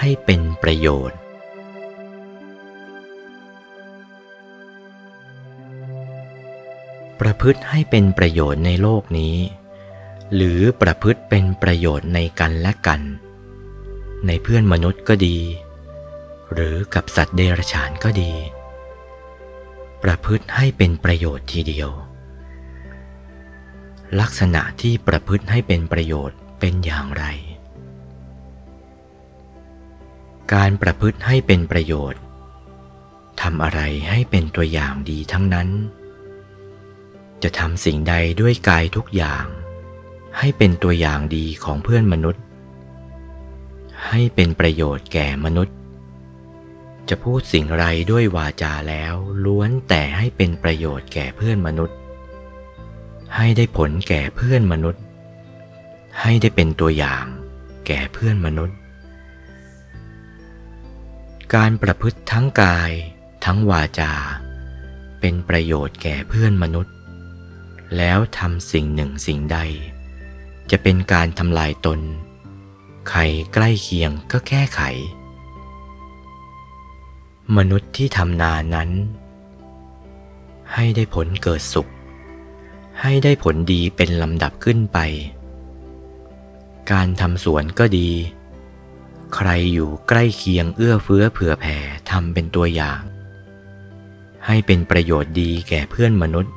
ให้เป็นประโยชน์ ประพฤติให้เป็นประโยชน์ในโลกนี้ หรือประพฤติเป็นประโยชน์ในกันและกัน ในเพื่อนมนุษย์ก็ดี หรือกับสัตว์เดรัจฉานก็ดี ประพฤติให้เป็นประโยชน์ทีเดียวลักษณะที่ประพฤติให้เป็นประโยชน์เป็นอย่างไร การประพฤติให้เป็นประโยชน์ทำอะไรให้เป็นตัวอย่างดีทั้งนั้น จะทำสิ่งใดด้วยกายทุกอย่าง ให้เป็นตัวอย่างดีของเพื่อนมนุษย์ ให้เป็นประโยชน์แก่มนุษย์ จะพูดสิ่งไรด้วยวาจาแล้วล้วนแต่ให้เป็นประโยชน์แก่เพื่อนมนุษย์ ให้ได้ผลแก่เพื่อนมนุษย์ ให้ได้เป็นตัวอย่างแก่เพื่อนมนุษย์ การประพฤติทั้งกาย ทั้งวาจา เป็นประโยชน์แก่เพื่อนมนุษย์ แล้วทำสิ่งหนึ่งสิ่งใด จะเป็นการทำลายตน ใครใกล้เคียงก็แก้ไข มนุษย์ที่ทำนานั้น ให้ได้ผลเกิดสุข ให้ได้ผลดีเป็นลำดับขึ้นไป การทำสวนก็ดี ใครอยู่ใกล้เคียงเอื้อเฟื้อเผื่อแผ่ทำเป็นตัวอย่าง ให้เป็นประโยชน์ดีแก่เพื่อนมนุษย์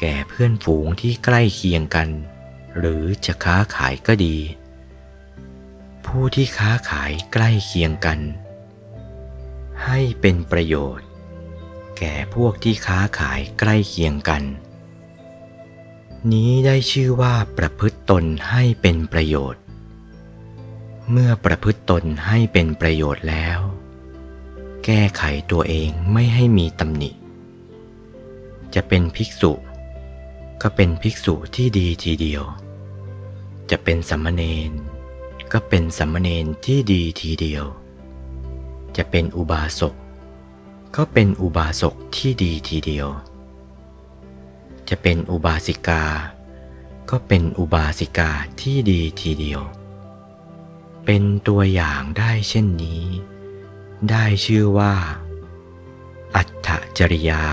แก่เพื่อนฝูงที่ใกล้เคียงกัน หรือจะค้าขายก็ดี ผู้ที่ค้าขายใกล้เคียงกัน ให้เป็นประโยชน์ แก่พวกที่ค้าขายใกล้เคียงกัน นี้ได้ชื่อว่าประพฤติตนให้เป็นประโยชน์ เมื่อประพฤติตนให้เป็นประโยชน์แล้ว แก้ไขตัวเองไม่ให้มีตำหนิ จะเป็นภิกษุ ก็เป็นภิกษุที่ดีทีเดียว จะเป็นสัมมเนนก็เป็นสัมมเนนที่ดีทีเดียว จะเป็นอุบาสก ก็เป็นอุบาสกที่ดีทีเดียว จะเป็นอุบาสิกา ก็เป็นอุบาสิกาที่ดีทีเดียว เป็นตัวอย่างได้เช่นนี้ ได้ชื่อว่า อัตถจริยา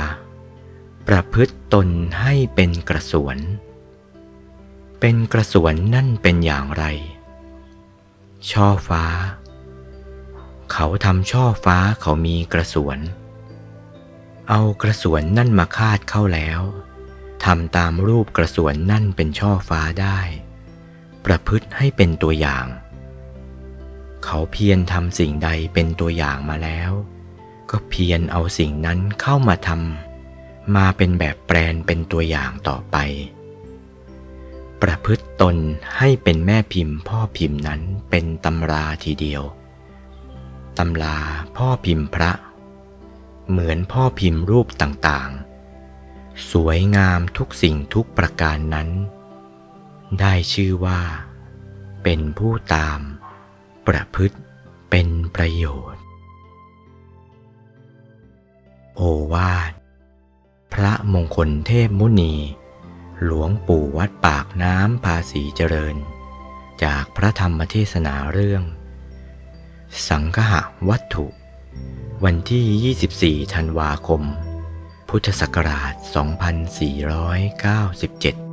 ประพฤติตนให้เป็นกระสวน เป็นกระสวนนั่นเป็นอย่างไร ช่อฟ้า เขาทำช่อฟ้าเขามีกระสวน เอากระสวนนั่นมาคาดเข้าแล้วทำตามรูปกระสวนนั่นเป็นช่อฟ้าได้ ประพฤติให้เป็นตัวอย่าง เขาเพียรทำสิ่งใดเป็นตัวอย่างมาแล้ว ก็เพียรเอาสิ่งนั้นเข้ามาทำมาเป็นแบบแปลนเป็นตัวอย่างต่อไป ประพฤติตนให้เป็นแม่พิมพ์พ่อพิมพ์นั้นเป็นตำราทีเดียวตำราพ่อพิมพ์พระ เหมือนพ่อพิมพ์รูปต่างๆ สวยงามทุกสิ่งทุกประการนั้น ได้ชื่อว่า เป็นผู้ตาม ประพฤติเป็นประโยชน์ โอวาท พระมงคลเทพมุนี หลวงปู่วัดปากน้ำภาษีเจริญ จากพระธรรมเทศนาเรื่อง สังคหะวัตถุ วันที่ 24 ธันวาคม พุทธศักราช 2497